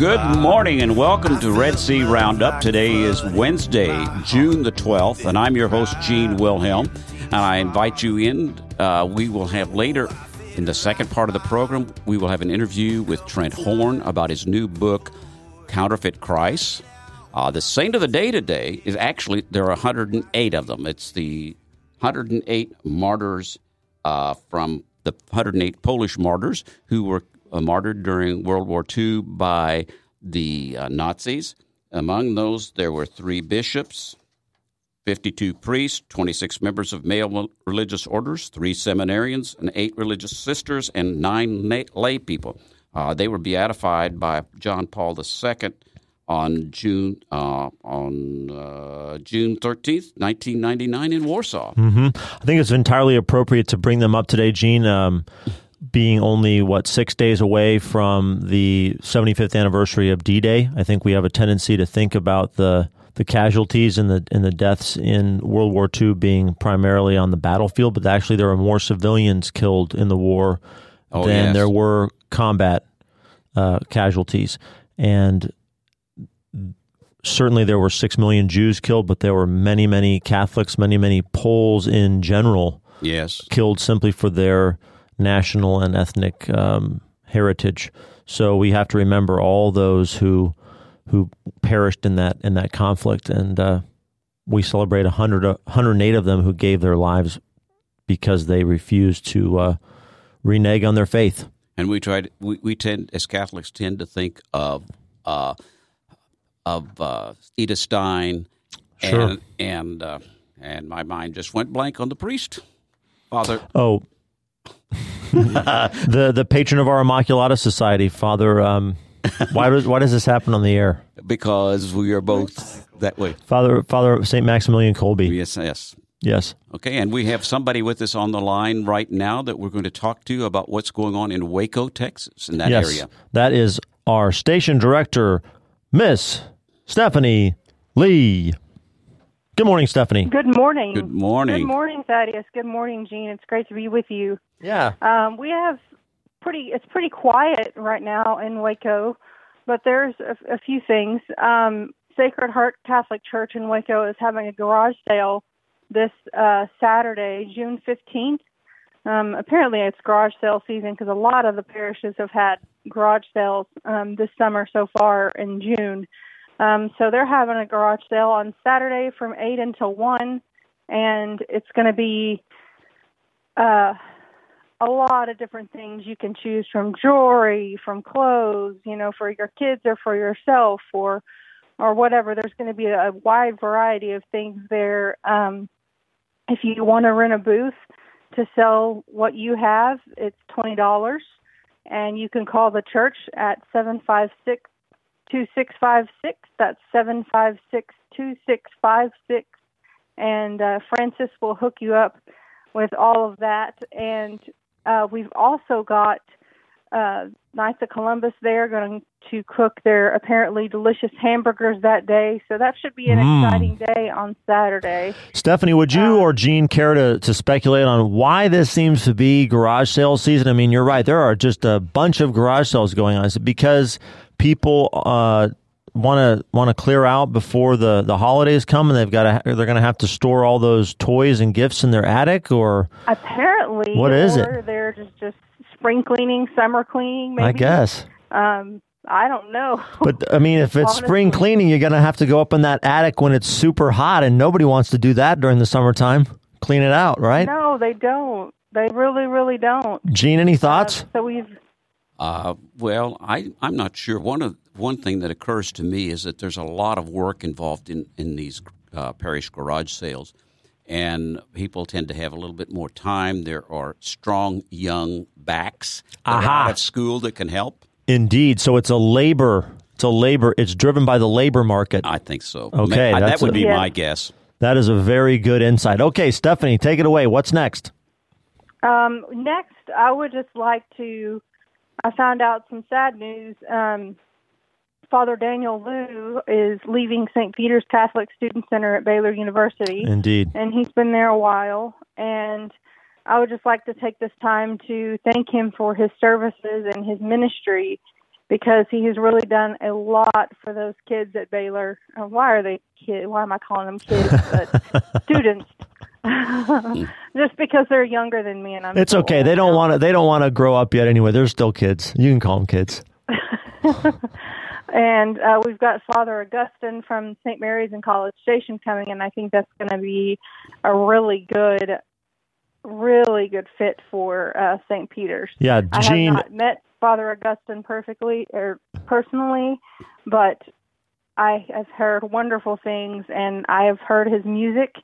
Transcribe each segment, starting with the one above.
Good morning and welcome to Red Sea Roundup. Today is Wednesday, June the 12th, and I'm your host, Gene Wilhelm. And I invite you in. Uh, we will have later in the second part of the program, we will have an interview with Trent Horn about his new book, Counterfeit Christ. Uh, the saint of the day today is actually, there are 108 of them. It's the 108 martyrs uh, from the 108 Polish martyrs who were martyred during World War II by the uh, Nazis. Among those, there were three bishops, 52 priests, 26 members of male religious orders, three seminarians, and eight religious sisters, and nine lay people. Uh, they were beatified by John Paul II on June uh, on uh, June 13th, 1999, in Warsaw. I think it's entirely appropriate to bring them up today, Gene. Um, being only what six days away from the 75th anniversary of D-Day, I think we have a tendency to think about the the casualties and the and the deaths in World War II being primarily on the battlefield, but actually there are more civilians killed in the war Oh, than yes. there were combat uh, casualties, and certainly there were six million Jews killed, but there were many, many Catholics, many, many Poles in general Yes. killed simply for their national and ethnic um, heritage. So we have to remember all those who who perished in that in that conflict, and uh, we celebrate 100, 108 of them who gave their lives because they refused to uh, renege on their faith. and we tried we, we tend as catholics tend to think of uh, of uh, Edith Stein Sure. and and uh, and my mind just went blank on the priest father Oh, the the patron of our Immaculata Society, Father. Um, why does why does this happen on the air, because we are both that way Father Father Saint Maximilian Kolbe? yes yes Yes. okay and we have somebody with us on the line right now that we're going to talk to about what's going on in Waco Texas in that yes, area that is our station director, Miss Stephanie Lee. Good morning, Stephanie. Good morning. good morning Good morning, Thaddeus. Good morning, Gene. It's great to be with you. Yeah. Um, we have pretty. It's pretty quiet right now in Waco, but there's a, a few things. Um, Sacred Heart Catholic Church in Waco is having a garage sale this uh, Saturday, June fifteenth. Um, apparently, it's garage sale season because a lot of the parishes have had garage sales um, this summer so far in June. Um, so they're having a garage sale on Saturday from eight until one, and it's going to be uh, a lot of different things you can choose from jewelry, from clothes, you know, for your kids or for yourself or or whatever. There's going to be a wide variety of things there. Um, if you want to rent a booth to sell what you have, it's twenty dollars, and you can call the church at seven five six two six five six. That's seven five six two six five six, and uh, Francis will hook you up with all of that. And uh, we've also got uh, Knights of Columbus there going to cook their apparently delicious hamburgers that day. So that should be an Mm. exciting day on Saturday. Stephanie, would you Uh, or Gene care to, to speculate on why this seems to be garage sale season? I mean, you're right. There are just a bunch of garage sales going on. Is it because people uh, want to want to clear out before the, the holidays come and they've got to they're going to have to store all those toys and gifts in their attic or Apparently, What is it? They're just just spring cleaning, summer cleaning. Maybe. I guess. Um, I don't know. But I mean, if it's spring cleaning, you're going to have to go up in that attic when it's super hot, and nobody wants to do that during the summertime. Clean it out, right? no, they don't. They really, really don't. Gene, any thoughts? So we've Uh, well, I, I'm not sure. One of one thing that occurs to me is that there's a lot of work involved in in these uh, parish garage sales, and people tend to have a little bit more time. There are strong young backs that Aha. out of school that can help. Indeed. So it's a labor. It's a labor. It's driven by the labor market. I think so. Okay, Ma- that would a- be Yeah. my guess. That is a very good insight. Okay, Stephanie, take it away. What's next? Um, next, I would just like to. I found out some sad news. Um, Father Daniel Liu is leaving St. Peter's Catholic Student Center at Baylor University, Indeed. and he's been there a while. And I would just like to take this time to thank him for his services and his ministry because he has really done a lot for those kids at Baylor. Uh, why are they kids? Why am I calling them kids? But students. Just because they're younger than me, and I'm. It's okay. They don't want to. They don't want to grow up yet. Anyway, they're still kids. You can call them kids. And uh, we've got Father Augustine from St. Mary's in College Station coming, and I think that's going to be a really good, really good fit for uh, St. Peter's. Yeah, Gene. I have not met Father Augustine perfectly or personally, but I have heard wonderful things, and I have heard his music,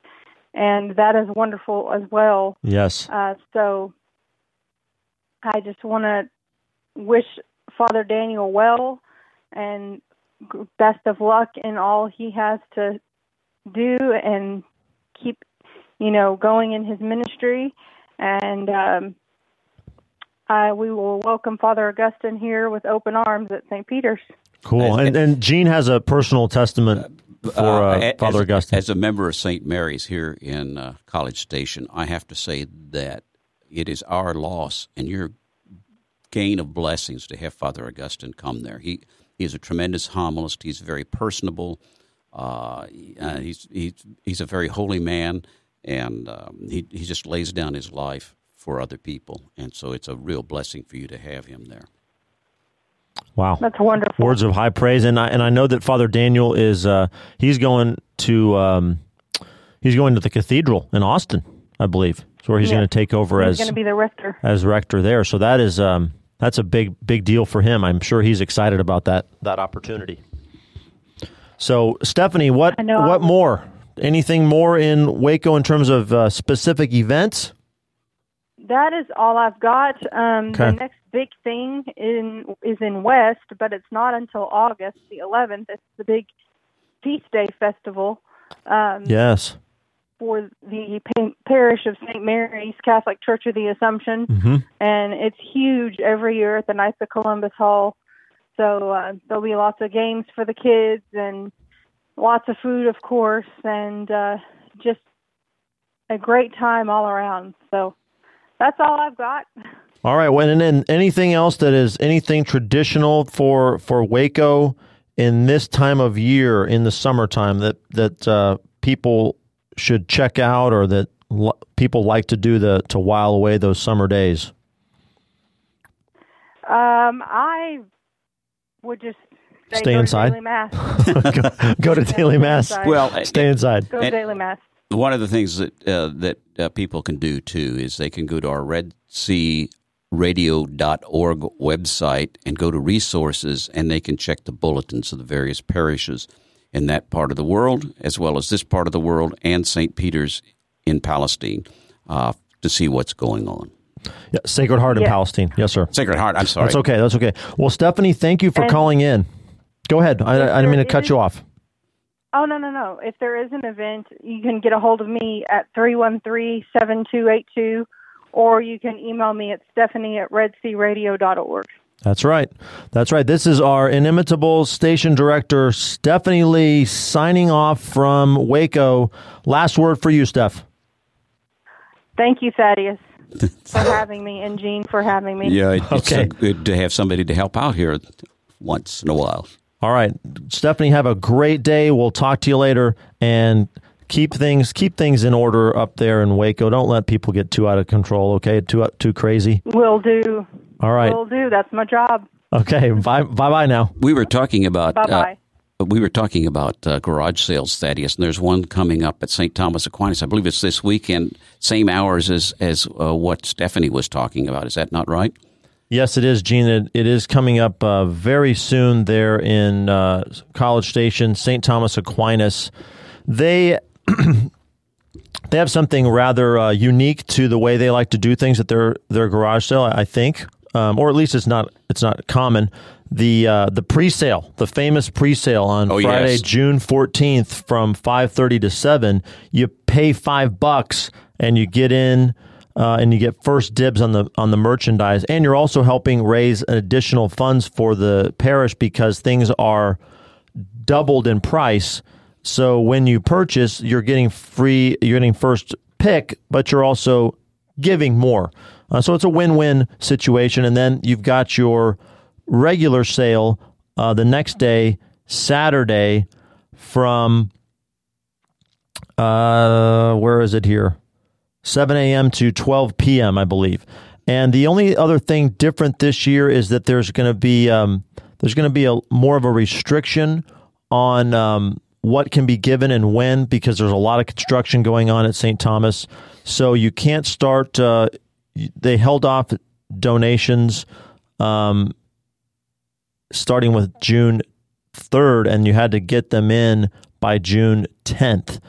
and that is wonderful as well. Yes. Uh, so I just want to wish Father Daniel well and best of luck in all he has to do and keep, you know, going in his ministry. And um, I, we will welcome Father Augustine here with open arms at St. Peter's. Cool. And and Gene has a personal testament for uh, a- Father as, Augustine. As a member of St. Mary's here in uh, College Station, I have to say that it is our loss and your gain of blessings to have Father Augustine come there. He he is a tremendous homilist. He's very personable. Uh, uh, he's he's he's a very holy man, and um, he he just lays down his life for other people, and so it's a real blessing for you to have him there. wow. That's wonderful. Words of high praise, and I and I know that Father Daniel is uh, he's going to um, he's going to the cathedral in Austin, I believe. It's where he's Yeah. going to take over He's as going to be the rector. as rector there. So that is um, that's a big big deal for him. I'm sure he's excited about that that opportunity. So Stephanie, what what more? Anything more in Waco in terms of uh, specific events? That is all I've got. Um, Okay. The next big thing in is in West, but it's not until August the 11th. It's the big feast day festival um, Yes. For the parish of St. Mary's Catholic Church of the Assumption, hmm and it's huge every year at the Knights of Columbus Hall. So uh, there'll be lots of games for the kids and lots of food, of course, and uh, just a great time all around. So that's all I've got. All right. Well, and then anything else that is anything traditional for for Waco in this time of year in the summertime that that uh, people should check out or that l- people like to do the to while away those summer days. Um, I would just say Stay go inside? To daily mass. go, go to daily mass. Well, Stay inside. Go to and- daily mass. One of the things that uh, that uh, people can do too is they can go to our Red Sea radio.org website and go to resources and they can check the bulletins of the various parishes in that part of the world as well as this part of the world and St. Peter's in Palestine uh, to see what's going on. Yeah, Sacred Heart in Yeah. Palestine. Yes, sir. Sacred Heart, I'm sorry. That's okay. That's okay. Well, Stephanie, thank you for And- calling in. Go ahead. I, If I didn't mean to there cut you off. Oh no no no! If there is an event, you can get a hold of me at three one three seven two eight two, or you can email me at stephanie at redsearadio.org. That's right. That's right. This is our inimitable station director, Stephanie Lee, signing off from Waco. Last word for you, Steph. Thank you, Thaddeus, for having me, and Gene for having me. Yeah, it- it's Okay. uh, good to have somebody to help out here once in a while. All right, Stephanie, have a great day. We'll talk to you later, and keep things keep things in order up there in Waco. Don't let people get too out of control. Okay, too too crazy. Will do. All right. Will do. That's my job. Okay. Bye. Bye. Bye. Now. We were talking about Bye bye. Uh, we were talking about uh, garage sales, Thaddeus, and there's one coming up at St. Thomas Aquinas. I believe it's this weekend, same hours as as uh, what Stephanie was talking about. Is that not right? Yes, it is, Gene. It, it is coming up uh, very soon there in uh, College Station, St. Thomas Aquinas. They they have something rather uh, unique to the way they like to do things at their their garage sale. I think, um, or at least it's not it's not common. The uh, the pre-sale, the famous pre-sale on Oh, Friday, yes. June fourteenth, from five thirty to seven. You pay five bucks and you get in. Uh, and you get first dibs on the on the merchandise, and you're also helping raise additional funds for the parish because things are doubled in price. So when you purchase, you're getting free, you're getting first pick, but you're also giving more. Uh, so it's a win-win situation. And then you've got your regular sale uh, the next day, Saturday, from uh, where is it here? 7 a.m. to 12 p.m., I believe. And the only other thing different this year is that there's going to be um, there's going to be a more of a restriction on um, what can be given and when because there's a lot of construction going on at St. Thomas. So you can't start. Uh, they held off donations um, starting with June 3rd, and you had to get them in by June 10th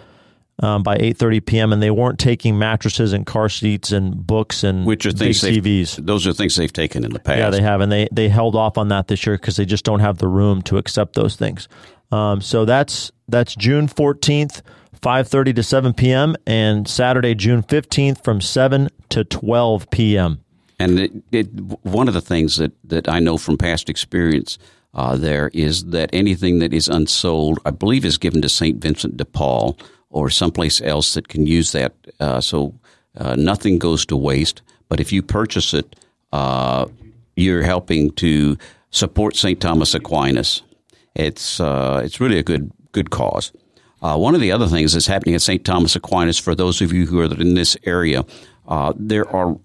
um, by 8:30 p.m. and they weren't taking mattresses and car seats and books and Which are things they've, TVs. those are things they've taken in the past. Yeah, they have, and they they held off on that this year because they just don't have the room to accept those things. Um, so that's that's June 14th, 5:30 to 7 p.m. and Saturday, June 15th, from 7 to 12 p.m. And it, it, one of the things that, that I know from past experience uh, there is that anything that is unsold, I believe, is given to St. Vincent de Paul or someplace else that can use that. Uh, so uh, nothing goes to waste. But if you purchase it, uh, you're helping to support St. Thomas Aquinas. It's uh, it's really a good good cause. Uh, one of the other things that's happening at St. Thomas Aquinas, for those of you who are in this area, uh, there are, uh,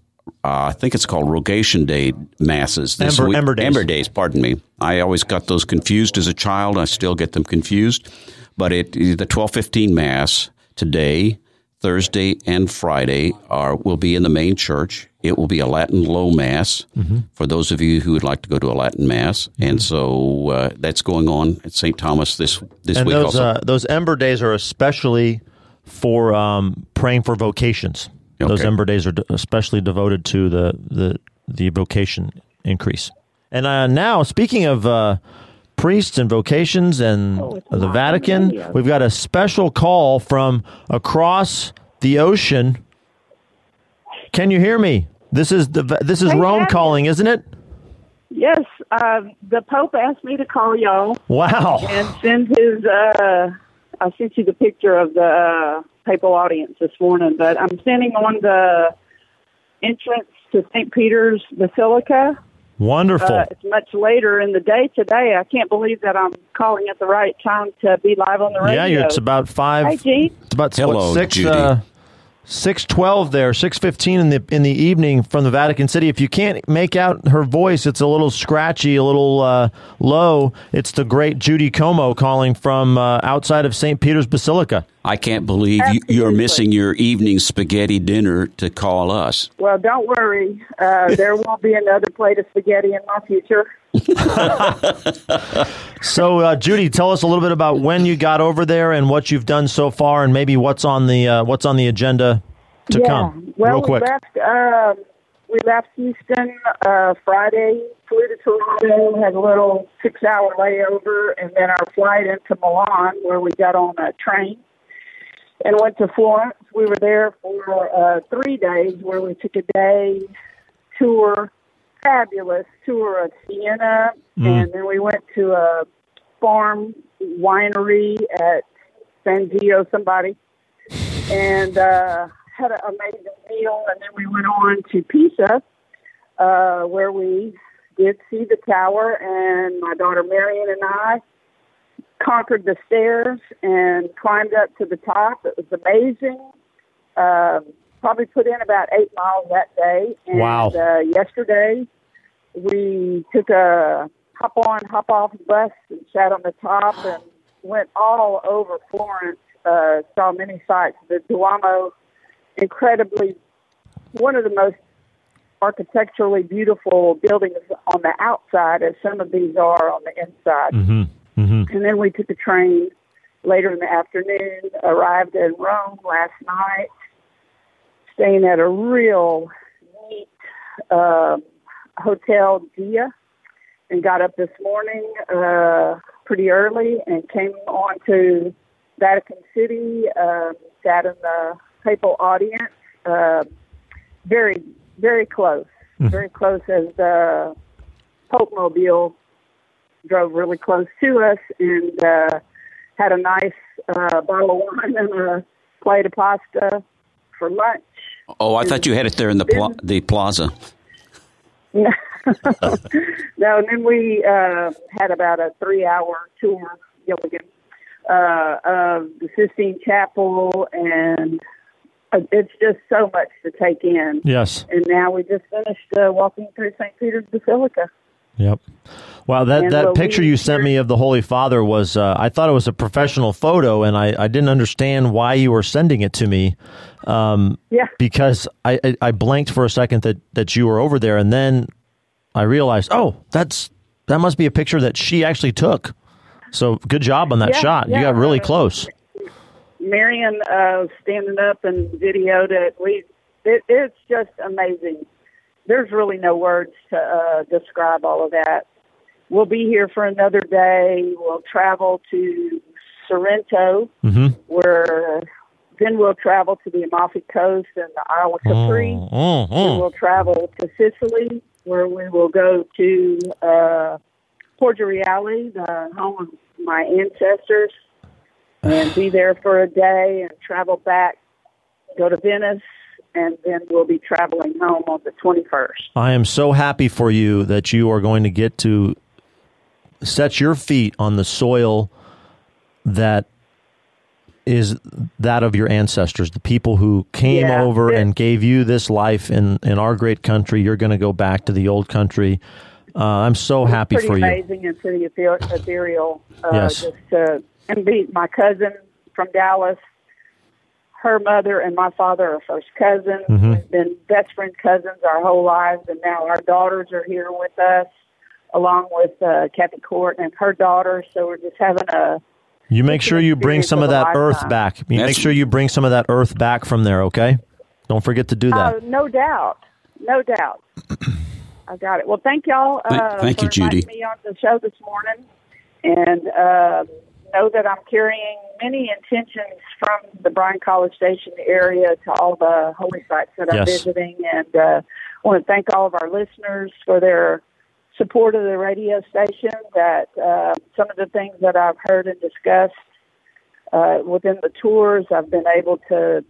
I think it's called Rogation Day masses. this Ember- week- Ember Days. Ember Days, pardon me. I always got those confused as a child. I still get them confused. But it, the 1215 Mass today, Thursday, and Friday are will be in the main church. It will be a Latin Low Mass Mm-hmm. for those of you who would like to go to a Latin Mass. And so uh, that's going on at St. Thomas this, this And week those also. uh, those Ember Days are especially for um, praying for vocations. Those Ember Days are especially devoted to the the the vocation increase. And uh, now, speaking of uh, priests and vocations and the Vatican, we've got a special call from across the ocean. Can you hear me? This is the this is I Rome calling, isn't it? Yes, uh, the Pope asked me to call y'all Wow. and send his. Uh, I sent you the picture of the uh, papal audience this morning, but I'm standing on the entrance to St. Peter's Basilica. Wonderful. Uh, it's much later in the day today. I can't believe that I'm calling at the right time to be live on the radio. yeah, it's about five. Hi, Gene. It's about Hello, what, six Judy. uh, six twelve there, six fifteen in the in the evening from the Vatican City. If you can't make out her voice, it's a little scratchy, a little uh, low. It's the great Judy Como calling from uh, outside of St. Peter's Basilica. I can't believe you, you're missing your evening spaghetti dinner to call us. Well, don't worry. Uh, there won't be another plate of spaghetti in my future. So, uh, Judy, tell us a little bit about when you got over there and what you've done so far, and maybe what's on the uh, what's on the agenda to yeah. come. Well, Real quick. we left. Um, we left Houston uh, Friday, flew to Toronto, had a little six-hour layover, and then our flight into Milan, where we got on a train and went to Florence. We were there for uh, three days, where we took a day tour, fabulous tour of Siena, and then we went to a farm winery at San Gio, somebody and uh, had an amazing meal. And then we went on to Pisa, uh, where we did see the tower, and my daughter Marion and I conquered the stairs and climbed up to the top. It was amazing. Um probably put in about eight miles that day. And, Wow. Uh, yesterday, we took a hop on, hop off bus and sat on the top and went all over Florence. Uh, saw many sights. The Duomo, incredibly one of the most architecturally beautiful buildings on the outside, as some of these are on the inside. hmm hmm And then we took a train later in the afternoon, arrived in Rome last night, staying at a real neat uh, hotel, Dia, and got up this morning uh, pretty early and came on to Vatican City, uh, sat in the papal audience, uh, very, very close, very close as the Pope Mobile drove really close to us and uh, had a nice uh, bottle of wine and a plate of pasta for lunch. Oh, I thought you had it there in the pla- the plaza. no, and then we uh, had about a three-hour tour, Gilligan, uh, of the Sistine Chapel, and uh, it's just so much to take in. Yes. And now we just finished uh, walking through St. Peter's Basilica. Yep. Wow, that, And that picture you sent me of the Holy Father was, uh, I thought it was a professional photo, and I, I didn't understand why you were sending it to me um, Yeah. because I, I, blanked for a second that, that you were over there, and then I realized, oh, that's that must be a picture that she actually took. So good job on that Yeah, shot. You got really uh, close. Marion uh, standing up and videoed it. We it, it's just amazing. There's really no words to uh, describe all of that. We'll be here for another day. We'll travel to Sorrento, hmm where then we'll travel to the Amalfi Coast and the Isle of Capri. Oh, Then we'll travel to Sicily, where we will go to uh, Porto Reale, the home of my ancestors, and be there for a day and travel back, go to Venice, and then we'll be traveling home on the 21st. I am so happy for you that you are going to get to set your feet on the soil that is that of your ancestors, the people who came Yeah. over and gave you this life in, in our great country. You're going to go back to the old country. Uh, I'm so happy for you. amazing and pretty ethereal. Uh, Yes. Just to, and be my cousin from Dallas. Her mother and my father are first cousins. Mhm. We've been best friend cousins our whole lives, and now our daughters are here with us, along with uh, Kathy Court and her daughter. So we're just having a You make sure you bring some of of a that earth back. You make sure you bring some of that earth back from there, okay? Don't forget to do that. Oh, no doubt, no doubt. I got it. Well, thank y'all. Uh, Thank- thank for you, Judy. inviting Me on the show this morning, and uh, know that I'm carrying many intentions from the Bryan College Station area to all the holy sites that I'm Yes. visiting, and uh, want to thank all of our listeners for their support of the radio station. That uh, some of the things that I've heard and discussed uh, within the tours, I've been able to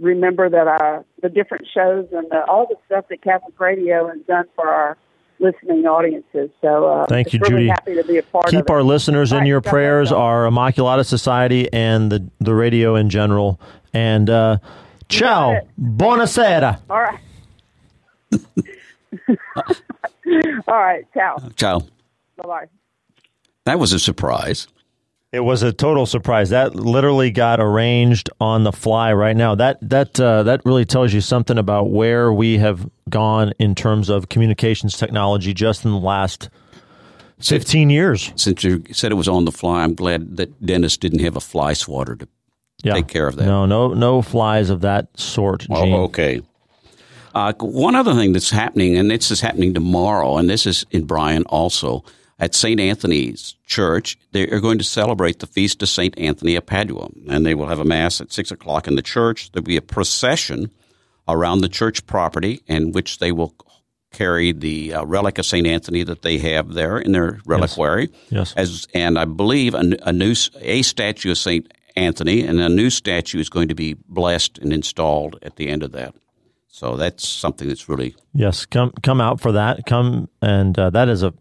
remember that I, the different shows and the, all the stuff that Catholic Radio has done for our listening audiences. So uh, Thank you, really Judy. happy to be a part of Keep it. our listeners in All right, your prayers, y'all. our Immaculata Society, and the, the radio in general. And uh, ciao. Buonasera. All right. all right. Ciao. Ciao. Bye bye. That was a surprise. It was a total surprise. That literally got arranged on the fly right now. That that uh, that really tells you something about where we have gone in terms of communications technology just in the last fifteen years. Since you said it was on the fly, I'm glad that Dennis didn't have a fly swatter to Yeah. take care of that. No, no, no flies of that sort. Gene. Oh, okay. Uh, one other thing that's happening, and this is happening tomorrow, and this is in Bryan also, at St. Anthony's Church, they are going to celebrate the feast of St. Anthony of Padua. And they will have a Mass at 6 o'clock in the church. There'll be a procession around the church property in which they will carry the uh, relic of St. Anthony that they have there in their reliquary. Yes. As, and I believe a, a new a statue of St. Anthony and a new statue is going to be blessed and installed at the end of that. So that's something that's really Yes, come come out for that. Come and uh, that is a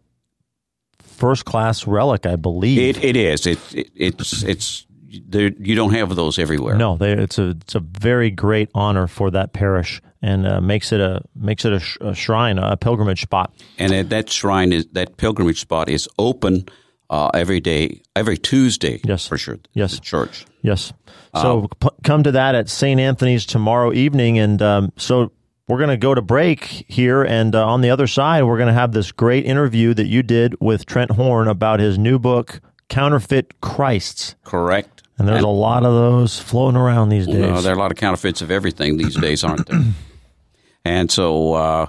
first class relic, I believe. it, it is it, it it's it's there, you don't have those everywhere. no, they, it's a it's a very great honor for that parish, and uh, makes it a makes it a, sh- a shrine, a pilgrimage spot. and that- shrine is that pilgrimage spot is open uh, every day, every Tuesday. Yes. for sure. Yes. church. Yes. So p- come to that at St. Anthony's tomorrow evening. And um, so we're going to go to break here. And uh, on the other side, we're going to have this great interview that you did with Trent Horn about his new book, Counterfeit Christs. Correct. And there's And- a lot of those floating around these days. No, there are a lot of counterfeits of everything these days, aren't there? and so uh,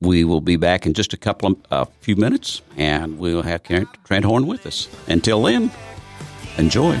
we will be back in just a couple of a few minutes, and we'll have Trent Trent Horn with us. Until then, enjoy.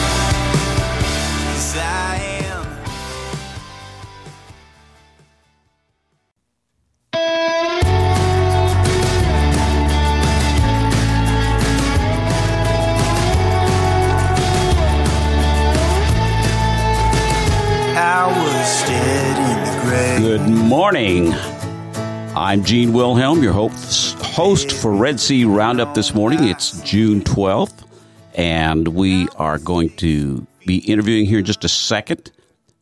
Good morning. I'm Gene Wilhelm, your host, for Red Sea Roundup this morning. It's June 12th, and we are going to be interviewing here in just a second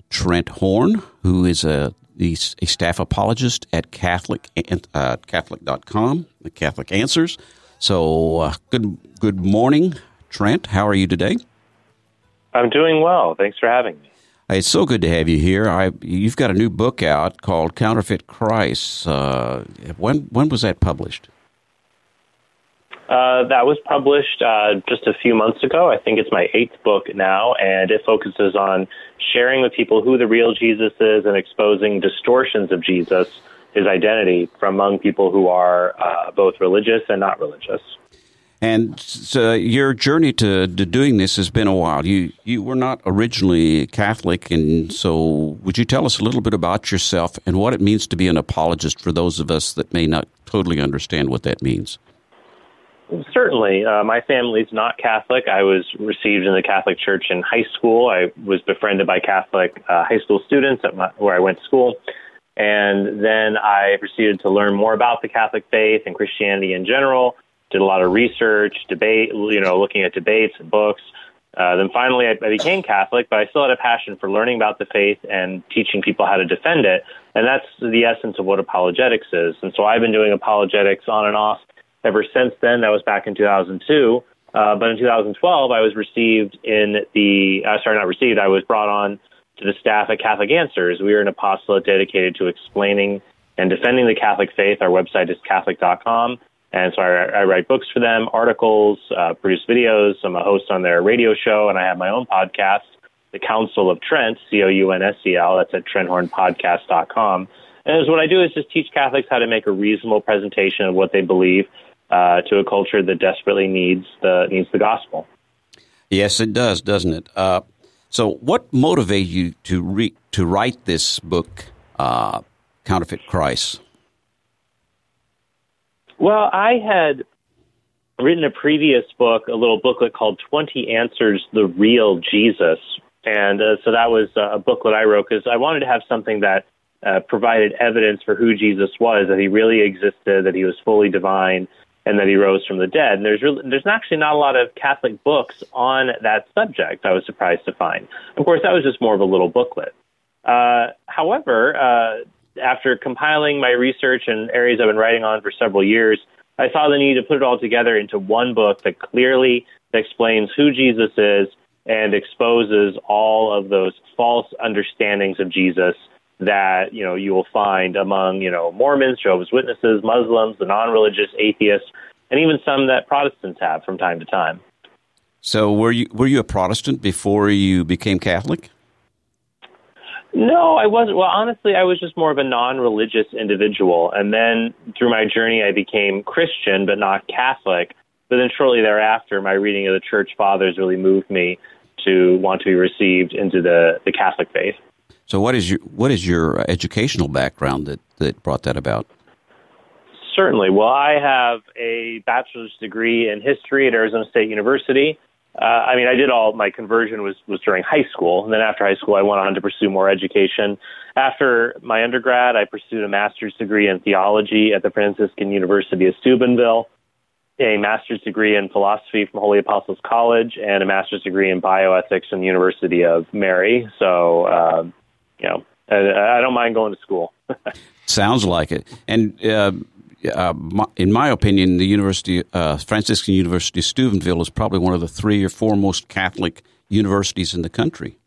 Trent Horn, who is a, a staff apologist at Catholic, uh, Catholic.com, the Catholic Answers. So, uh, good, good morning, Trent. How are you today? I'm doing well. Thanks for having me. It's so good to have you here. I, you've got a new book out called Counterfeit Christ. Uh, when when was that published? Uh, that was published uh, just a few months ago. I think it's my eighth book now, and it focuses on sharing with people who the real Jesus is and exposing distortions of Jesus, his identity, from among people who are uh, both religious and not religious. And so your journey to, to doing this has been a while. You you were not originally Catholic, and so would you tell us a little bit about yourself and what it means to be an apologist for those of us that may not totally understand what that means? Certainly. Uh, my family's not Catholic. I was received in the Catholic Church in high school. I was befriended by Catholic uh, high school students at my, where I went to school. And then I proceeded to learn more about the Catholic faith and Christianity in general. Did a lot of research, debate, you know, looking at debates and books. Uh, then finally, I, I became Catholic, but I still had a passion for learning about the faith and teaching people how to defend it. And that's the essence of what apologetics is. And so I've been doing apologetics on and off ever since then. That was back in 2002. Uh, but in 2012, I was received in the, uh, sorry, not received, I was brought on to the staff at Catholic Answers. We are an apostolate dedicated to explaining and defending the Catholic faith. Our website is Catholic.com. And so I, I write books for them, articles, uh, produce videos. I'm a host on their radio show, and I have my own podcast, The Counsel of Trent, C O U N S E L. That's at TrentHornPodcast.com. And what I do is just teach Catholics how to make a reasonable presentation of what they believe uh, to a culture that desperately needs the needs the gospel. Yes, it does, doesn't it? Uh, so, what motivated you to re- to write this book, uh, Counterfeit Christ? Well, I had written a previous book, a little booklet called 20 Answers The Real Jesus. And uh, so that was uh, a booklet I wrote because I wanted to have something that uh, provided evidence for who Jesus was, that he really existed, that he was fully divine, and that he rose from the dead. And there's really, there's actually not a lot of Catholic books on that subject. I was surprised to find. Of course, that was just more of a little booklet. Uh, however, uh, after compiling my research and areas I've been writing on for several years, I saw the need to put it all together into one book that clearly explains who Jesus is and exposes all of those false understandings of Jesus that you know you will find among you know Mormons, Jehovah's Witnesses, Muslims, the non-religious atheists, and even some that Protestants have from time to time. So, were you were you a Protestant before you became Catholic? No, I wasn't. Well, honestly, I was just more of a non-religious individual, and then through my journey, I became Christian, but not Catholic. But then shortly thereafter, my reading of the Church Fathers really moved me to want to be received into the, the Catholic faith. So, what is your what is your uh, educational background that that brought that about? Certainly. Well, I have a bachelor's degree in history at Arizona State University. Uh, I mean, I did all my conversion was was during high school, and then after high school, I went on to pursue more education. After my undergrad, I pursued a master's degree in theology at the Franciscan University of Steubenville, a master's degree in philosophy from Holy Apostles College, and a master's degree in bioethics from the University of Mary. So, uh, you know, I, I don't mind going to school. Sounds like it. And uh, uh, my, in my opinion, the University, uh, Franciscan University Steubenville is probably one of the three or four most Catholic universities in the country.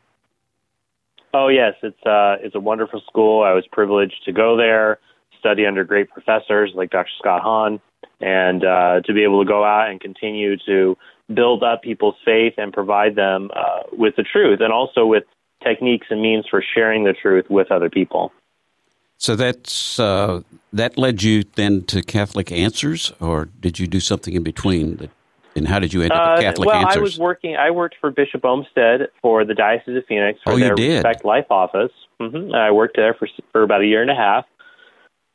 Oh yes, it's uh, it's a wonderful school. I was privileged to go there, study under great professors like Dr. Scott Hahn, and uh, to be able to go out and continue to build up people's faith and provide them uh, with the truth, and also with techniques and means for sharing the truth with other people. So that's uh, that led you then to Catholic Answers, or did you do something in between? That, and how did you end up at Uh, Catholic well, Answers? I was working. I worked for Bishop Olmsted for the Diocese of Phoenix for Oh, their did? Respect Life office. hmm I worked there for for about a year and a half.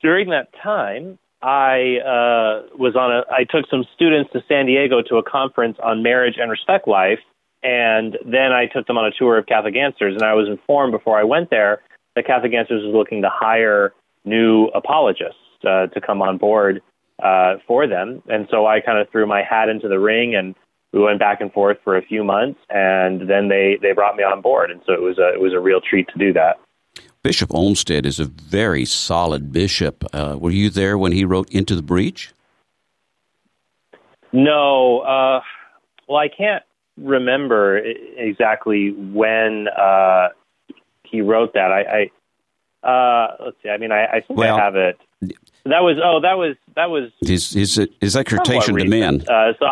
During that time, I uh, was on a. I took some students to San Diego to a conference on marriage and respect life, and then I took them on a tour of Catholic Answers. And I was informed before I went there that Catholic Answers was looking to hire new apologists uh, to come on board uh, for them. And so I kind of threw my hat into the ring and we went back and forth for a few months and then they, they brought me on board. And so it was a, it was a real treat to do that. Bishop Olmsted is a very solid bishop. Uh, were you there when he wrote Into the Breach? No, uh, well, I can't remember exactly when uh, he wrote that. I, I uh, let's see. I mean, I, I think Well- I have it. That was oh, that was that was His his, his exhortation to men. Uh, so,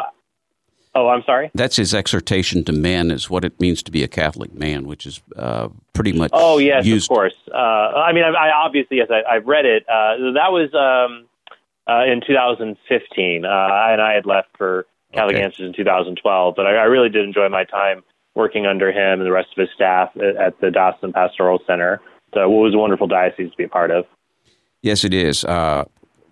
oh, I'm sorry. That's his exhortation to men, is what it means to be a Catholic man, which is uh, pretty much Oh yes, used. of course. Uh, I mean, I, I obviously yes, I, I've read it. Uh, that was um, uh, in 2015, uh, and I had left for Catholic Okay. Answers in 2012. But I, I really did enjoy my time working under him and the rest of his staff at, the Diocesan Pastoral Center. So it was a wonderful diocese to be a part of. Yes, it is. Uh,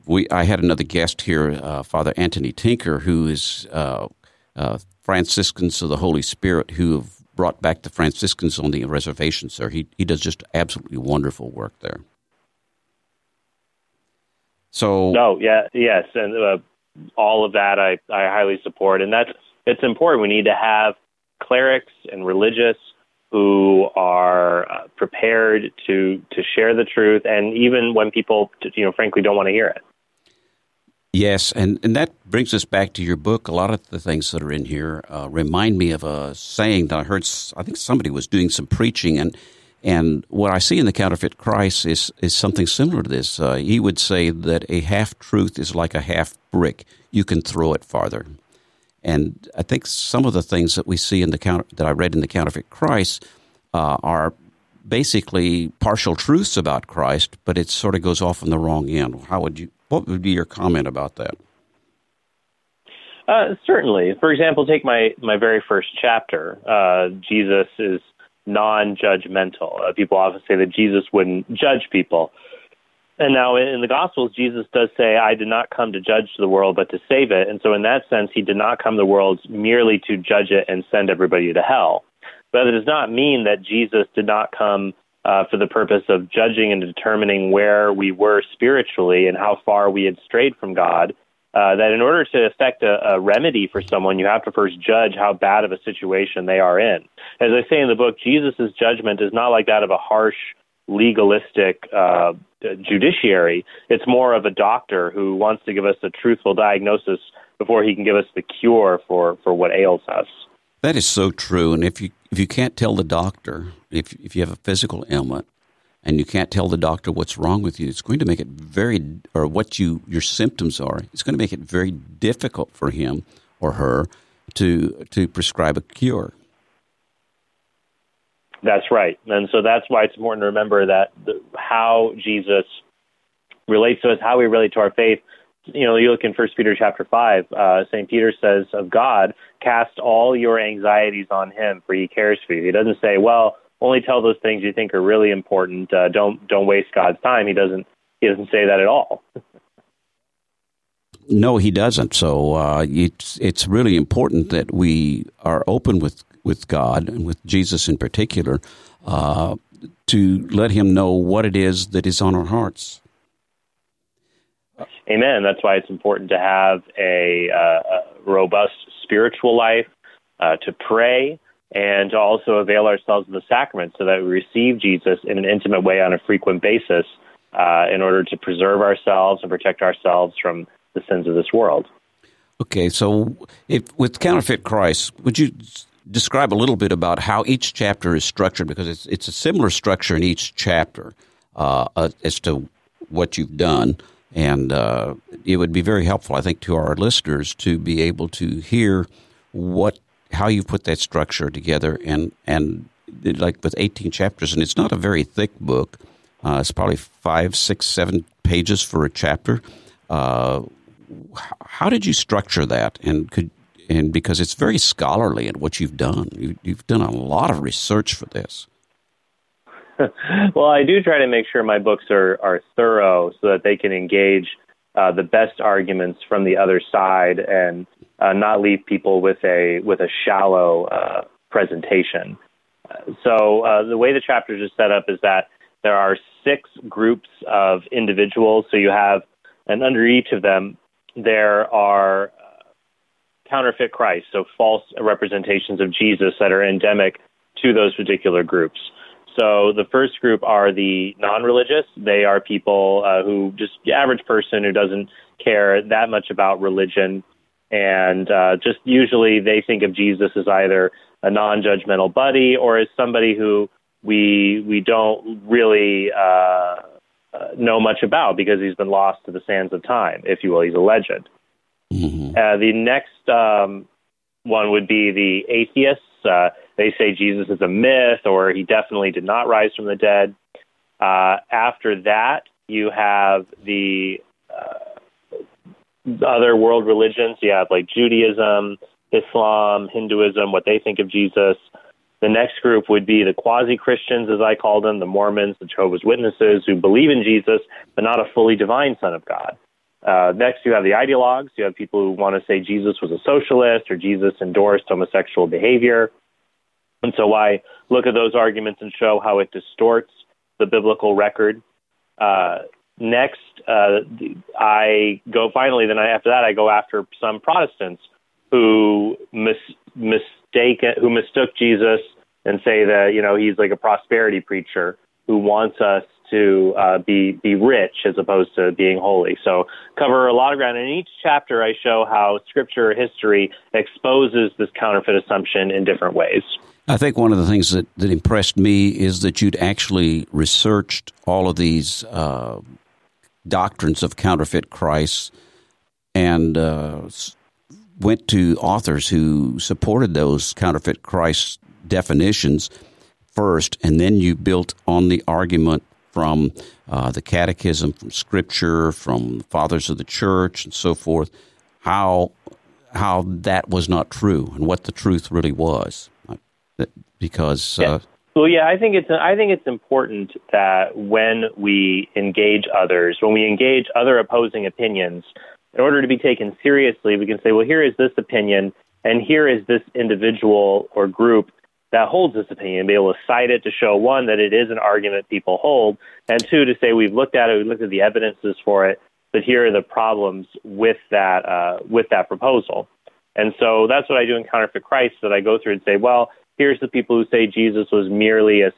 we I had another guest here, uh, Father Anthony Tinker, who is uh, uh, Franciscans of the Holy Spirit, who have brought back the Franciscans on the reservation. Sir, he he does just absolutely wonderful work there. So No, yeah, yes, and uh, all of that I, I highly support, and that's it's important. We need to have clerics and religious who are uh, prepared to to share the truth, and even when people, you know, frankly, don't want to hear it. Yes, and, and that brings us back to your book. A lot of the things that are in here uh, remind me of a saying that I heard. I think somebody was doing some preaching, and and what I see in the counterfeit Christ is is something similar to this. Uh, he would say that a half truth is like a half brick; you can throw it farther. And I think some of the things that we see in the counter, that I read in the counterfeit Christ uh, are basically partial truths about Christ, but it sort of goes off on the wrong end. How would you? What would be your comment about that? Uh, certainly. For example, take my, my very first chapter. Uh, Jesus is non judgmental. Uh, people often say that Jesus wouldn't judge people. And now in the Gospels, Jesus does say, I did not come to judge the world, but to save it. And so, in that sense, he did not come to the world merely to judge it and send everybody to hell. But it does not mean that Jesus did not come uh, for the purpose of judging and determining where we were spiritually and how far we had strayed from God uh, that in order to effect a, a remedy for someone, you have to first judge how bad of a situation they are in. As I say in the book, Jesus' judgment is not like that of a harsh, legalistic uh, Uh, judiciary. It's more of a doctor who wants to give us a truthful diagnosis before he can give us the cure for, for what ails us. That is so true. And if you if you can't tell the doctor if if you have a physical ailment and you can't tell the doctor what's wrong with you, it's going to make it very or what you your symptoms are. It's going to make it very difficult for him or her to to prescribe a cure. That's right. And so that's why it's important to remember that the, how Jesus relates to us, how we relate to our faith. You know, you look in First Peter chapter five. Uh, Saint Peter says of God, "Cast all your anxieties on Him, for He cares for you." He doesn't say, "Well, only tell those things you think are really important. Uh, don't don't waste God's time." He doesn't. He doesn't say that at all. No, he doesn't. So uh, it's it's really important that we are open with with God and with Jesus in particular uh, to let Him know what it is that is on our hearts. Amen. That's why it's important to have a, uh, a robust spiritual life, uh, to pray, and to also avail ourselves of the sacrament so that we receive Jesus in an intimate way on a frequent basis. uh, in order to preserve ourselves and protect ourselves from the sins of this world. Okay, so if, with counterfeit Christ, would you describe a little bit about how each chapter is structured? Because it's it's a similar structure in each chapter uh, uh, as to what you've done, and uh, it would be very helpful, I think, to our listeners to be able to hear what how you put that structure together, and and like with eighteen chapters, and it's not a very thick book. Uh, it's probably five, six, seven pages for a chapter. Uh, how did you structure that and could and because it's very scholarly in what you've done you, you've done a lot of research for this well, I do try to make sure my books are, are thorough so that they can engage uh, the best arguments from the other side and uh, not leave people with a with a shallow uh, presentation. So uh, the way the chapters are set up is that there are six groups of individuals. So you have, and under each of them, there are counterfeit Christ, so false representations of Jesus that are endemic to those particular groups. So the first group are the non-religious. They are people uh, who just the average person who doesn't care that much about religion, and uh, just usually they think of Jesus as either a non-judgmental buddy or as somebody who we we don't really uh, uh, know much about because he's been lost to the sands of time, if you will. He's a legend. Uh, the next um, one would be the atheists. Uh, they say Jesus is a myth or he definitely did not rise from the dead. Uh, after that, you have the uh, other world religions. You have like Judaism, Islam, Hinduism, what they think of Jesus. The next group would be the quasi Christians, as I call them, the Mormons, the Jehovah's Witnesses, who believe in Jesus, but not a fully divine Son of God. Uh, next, you have the ideologues. You have people who want to say Jesus was a socialist or Jesus endorsed homosexual behavior. And so I look at those arguments and show how it distorts the biblical record. Uh, next, uh, I go finally. Then I, after that, I go after some Protestants who mis- mistake who mistook Jesus and say that you know he's like a prosperity preacher who wants us to uh, be be rich as opposed to being holy. So cover a lot of ground. In each chapter, I show how Scripture or history exposes this counterfeit assumption in different ways. I think one of the things that, that impressed me is that you'd actually researched all of these uh, doctrines of counterfeit Christ and uh, went to authors who supported those counterfeit Christ definitions first, and then you built on the argument from uh, the Catechism, from Scripture, from the Fathers of the Church, and so forth, how how that was not true and what the truth really was because yeah. uh, well yeah i think it's i think it's important that when we engage others when we engage other opposing opinions in order to be taken seriously we can say well here is this opinion and here is this individual or group that holds this opinion be able to cite it to show one that it is an argument people hold and two to say we've looked at it we've looked at the evidences for it but here are the problems with that uh, with that proposal and so that's what I do in Counterfeit Christ that I go through and say, well, here's the people who say Jesus was merely a,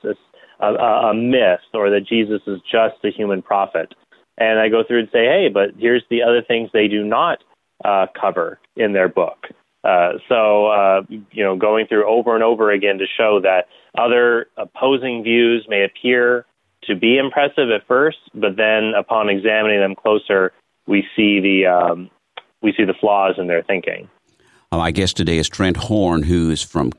a, a myth or that Jesus is just a human prophet. And I go through and say, hey, but here's the other things they do not uh, cover in their book. Uh, so, uh, you know, going through over and over again to show that other opposing views may appear to be impressive at first, but then upon examining them closer, we see the um, we see the flaws in their thinking. My guest today is Trent Horn, who is from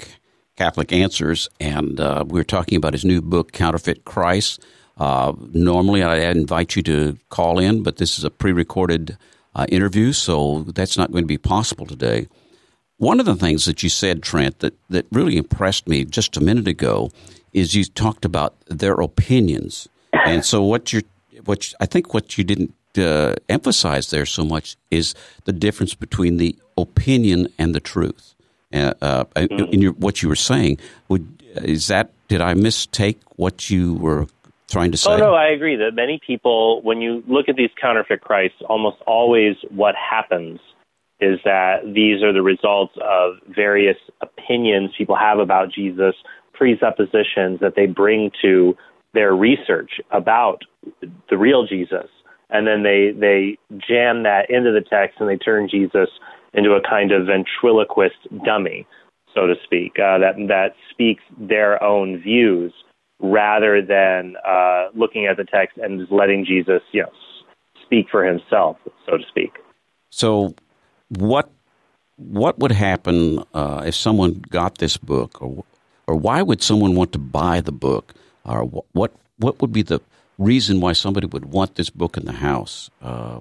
Catholic Answers, and uh, we're talking about his new book, Counterfeit Christ. Uh, normally, I invite you to call in, but this is a pre recorded uh, interview, so that's not going to be possible today. One of the things that you said, Trent, that, that really impressed me just a minute ago is you talked about their opinions. And so, what you what I think what you didn't uh, emphasize there so much is the difference between the opinion and the truth. Uh, uh, mm-hmm. In your, what you were saying, would is that? Did I mistake what you were trying to say? Oh no, I agree that many people, when you look at these counterfeit Christs, almost always what happens is that these are the results of various opinions people have about Jesus, presuppositions that they bring to their research about the real Jesus, and then they they jam that into the text and they turn Jesus into a kind of ventriloquist dummy, so to speak, uh, that that speaks their own views rather than uh, looking at the text and just letting Jesus, you know, speak for himself, so to speak. So, what what would happen uh, if someone got this book, or or why would someone want to buy the book, or what what would be the reason why somebody would want this book in the house? Uh,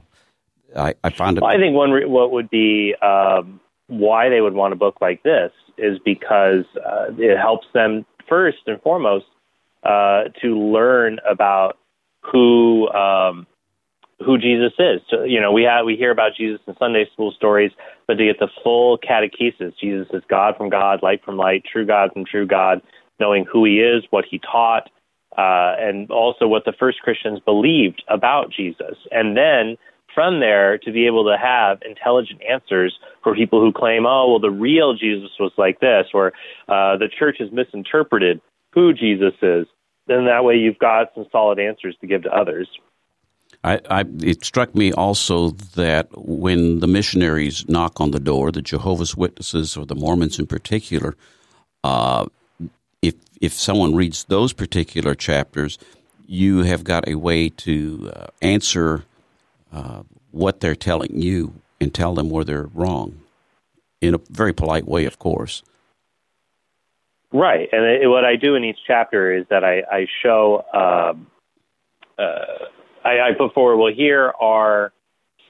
I, I found it. Well, I think one re- what would be um, why they would want a book like this is because uh, it helps them first and foremost uh, to learn about who um, who Jesus is. So, you know, we have we hear about Jesus in Sunday school stories, but to get the full catechesis, Jesus is God from God, light from light, true God from true God, knowing who He is, what He taught, uh, and also what the first Christians believed about Jesus, and then from there to be able to have intelligent answers for people who claim, oh, well, the real Jesus was like this, or uh, the church has misinterpreted who Jesus is. Then that way you've got some solid answers to give to others. I, I, it struck me also that when the missionaries knock on the door, the Jehovah's Witnesses or the Mormons in particular, uh, if if someone reads those particular chapters, you have got a way to uh, answer uh, what they're telling you and tell them where they're wrong in a very polite way, of course. Right, and it, what I do in each chapter is that I, I show, um, uh, I, I, put forward. Well, here are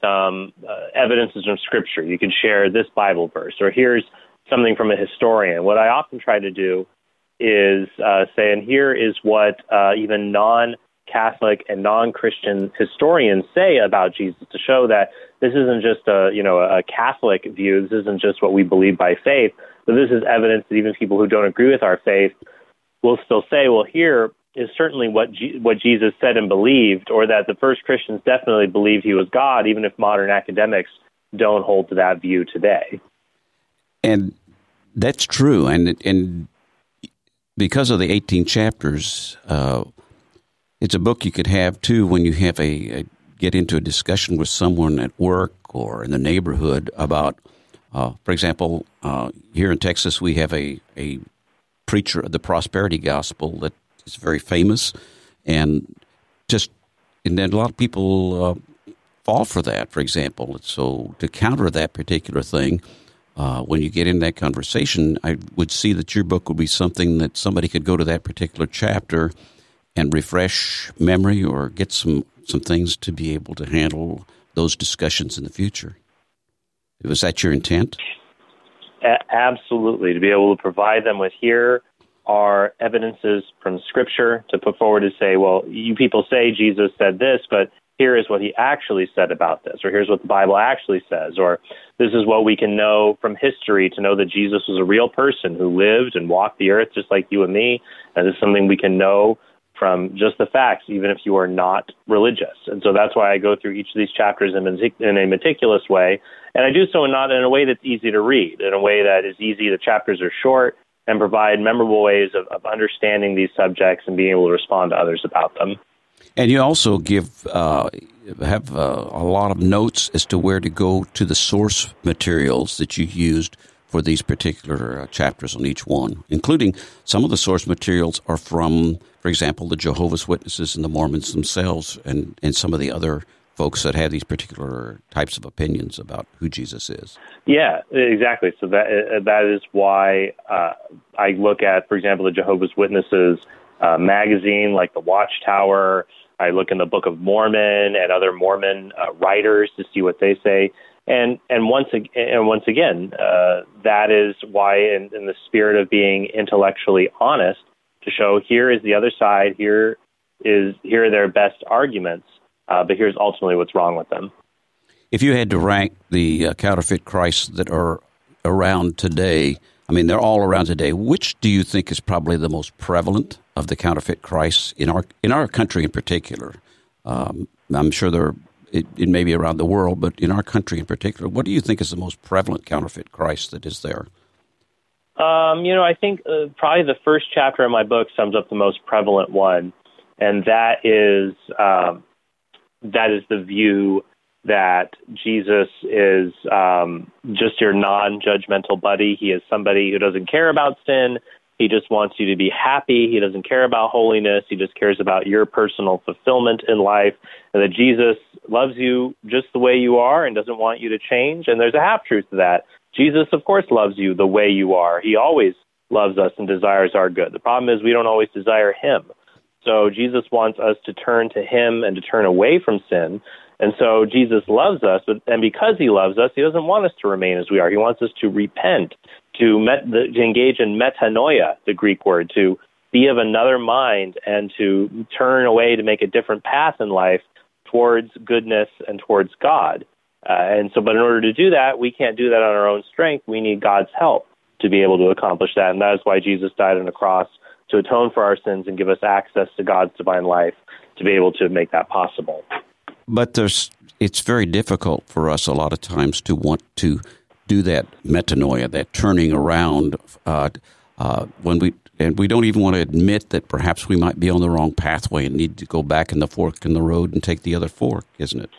some uh, evidences from Scripture. You can share this Bible verse, or here's something from a historian. What I often try to do is uh, say, and here is what uh, even non Catholic and non-Christian historians say about Jesus to show that this isn't just a you know a Catholic view. This isn't just what we believe by faith, but this is evidence that even people who don't agree with our faith will still say, well, here is certainly what G- what Jesus said and believed, or that the first Christians definitely believed he was God, even if modern academics don't hold to that view today. And that's true, and and because of the 18 chapters. Uh, it's a book you could have too when you have a, a get into a discussion with someone at work or in the neighborhood about, uh, for example, uh, here in Texas we have a a preacher of the prosperity gospel that is very famous, and just and then a lot of people uh, fall for that. For example, so to counter that particular thing. Uh, when you get in that conversation, I would see that your book would be something that somebody could go to that particular chapter and refresh memory or get some, some things to be able to handle those discussions in the future. Was that your intent? Absolutely. To be able to provide them with here are evidences from Scripture to put forward to say, well, you people say Jesus said this, but here is what he actually said about this, or here's what the Bible actually says, or this is what we can know from history to know that Jesus was a real person who lived and walked the earth just like you and me. And this is something we can know from just the facts, even if you are not religious. And so that's why I go through each of these chapters in, in a meticulous way. And I do so not in a way that's easy to read, in a way that is easy. The chapters are short and provide memorable ways of, of understanding these subjects and being able to respond to others about them. And you also give uh, have uh, a lot of notes as to where to go to the source materials that you used for these particular uh, chapters on each one, including some of the source materials are from, for example, the Jehovah's Witnesses and the Mormons themselves, and, and some of the other folks that have these particular types of opinions about who Jesus is. Yeah, exactly. So that uh, that is why uh, I look at, for example, the Jehovah's Witnesses uh, magazine, like the Watchtower. I look in the Book of Mormon and other Mormon uh, writers to see what they say. And and once and once again, uh, that is why, in, in the spirit of being intellectually honest, to show here is the other side, here is here are their best arguments, uh, but here's ultimately what's wrong with them. If you had to rank the uh, counterfeit Christs that are around today, I mean they're all around today. Which do you think is probably the most prevalent of the counterfeit Christs in our in our country in particular? Um, I'm sure there it, it may be around the world, but in our country in particular, what do you think is the most prevalent counterfeit Christ that is there? Um, you know, I think uh, probably the first chapter of my book sums up the most prevalent one. and that is um, that is the view that Jesus is um, just your non-judgmental buddy. He is somebody who doesn't care about sin. He just wants you to be happy. He doesn't care about holiness. He just cares about your personal fulfillment in life. And that Jesus loves you just the way you are and doesn't want you to change. And there's a half truth to that. Jesus, of course, loves you the way you are. He always loves us and desires our good. The problem is we don't always desire Him. So Jesus wants us to turn to Him and to turn away from sin. And so Jesus loves us, but and because He loves us, He doesn't want us to remain as we are. He wants us to repent, to, met, to engage in metanoia, the Greek word, to be of another mind and to turn away to make a different path in life towards goodness and towards God. Uh, and so, but in order to do that, we can't do that on our own strength. We need God's help to be able to accomplish that. And that is why Jesus died on the cross to atone for our sins and give us access to God's divine life to be able to make that possible. But there's, it's very difficult for us a lot of times to want to do that metanoia, that turning around, uh, uh, when we and we don't even want to admit that perhaps we might be on the wrong pathway and need to go back in the fork in the road and take the other fork, isn't it?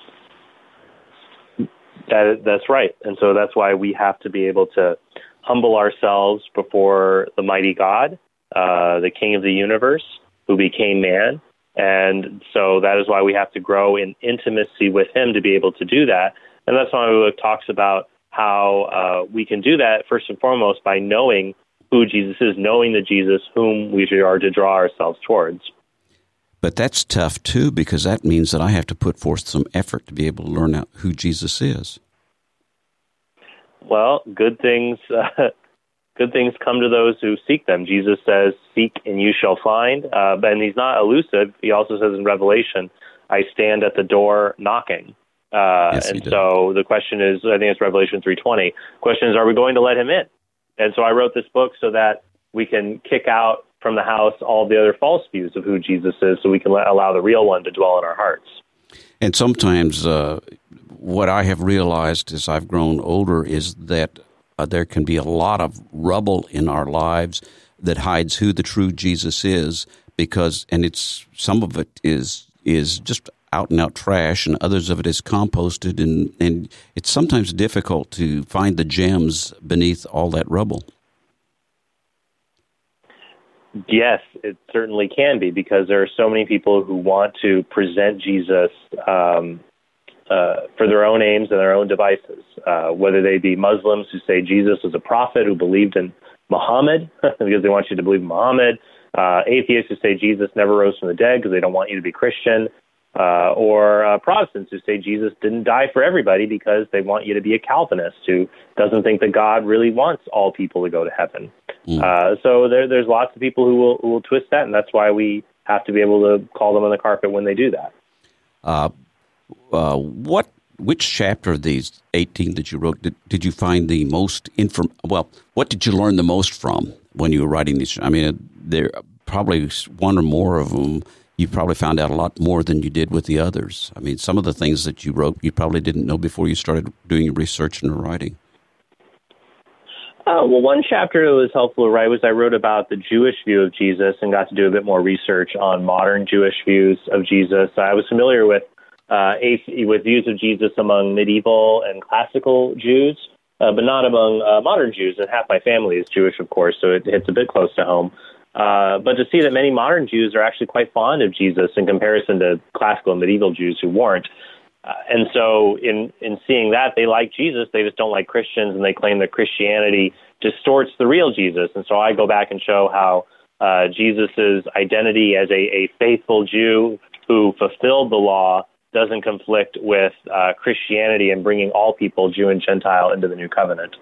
That that's right, and so that's why we have to be able to humble ourselves before the mighty God, uh, the King of the universe, who became man, and so that is why we have to grow in intimacy with Him to be able to do that, and that's why the book talks about how uh, we can do that first and foremost by knowing who Jesus is, knowing the Jesus whom we are to draw ourselves towards. But that's tough too because that means that I have to put forth some effort to be able to learn out who Jesus is. Well, good things uh, good things come to those who seek them. Jesus says, "Seek and you shall find." Uh, and he's not elusive. He also says in Revelation, "I stand at the door knocking." Uh, Yes, and so the question is, I think it's Revelation 3:20. Question is, are we going to let him in? And so I wrote this book so that we can kick out from the house all the other false views of who Jesus is, so we can let, allow the real one to dwell in our hearts. And sometimes uh, what I have realized as I've grown older is that uh, there can be a lot of rubble in our lives that hides who the true Jesus is because and it's some of it is is just out and out trash and others of it is composted and and it's sometimes difficult to find the gems beneath all that rubble. Yes, it certainly can be because there are so many people who want to present Jesus um, uh, for their own aims and their own devices. Uh, whether they be Muslims who say Jesus was a prophet who believed in Muhammad because they want you to believe in Muhammad, uh, atheists who say Jesus never rose from the dead because they don't want you to be Christian, uh, or uh, Protestants who say Jesus didn't die for everybody because they want you to be a Calvinist who doesn't think that God really wants all people to go to heaven. Uh, so there, there's lots of people who will, who will twist that, and that's why we have to be able to call them on the carpet when they do that. Uh, uh, what which chapter of these 18 that you wrote did, did you find the most inform well what did you learn the most from when you were writing these? I mean there probably one or more of them you probably found out a lot more than you did with the others. I mean some of the things that you wrote you probably didn't know before you started doing research and writing. Uh, well, one chapter that was helpful to write was I wrote about the Jewish view of Jesus and got to do a bit more research on modern Jewish views of Jesus. I was familiar with uh, with views of Jesus among medieval and classical Jews, uh, but not among uh, modern Jews. And half my family is Jewish, of course, so it hits a bit close to home. Uh, but to see that many modern Jews are actually quite fond of Jesus in comparison to classical and medieval Jews who weren't. Uh, and so, in in seeing that, they like Jesus, they just don't like Christians, and they claim that Christianity distorts the real Jesus. And so, I go back and show how uh, Jesus's identity as a, a faithful Jew who fulfilled the law doesn't conflict with uh, Christianity and bringing all people, Jew and Gentile, into the new covenant.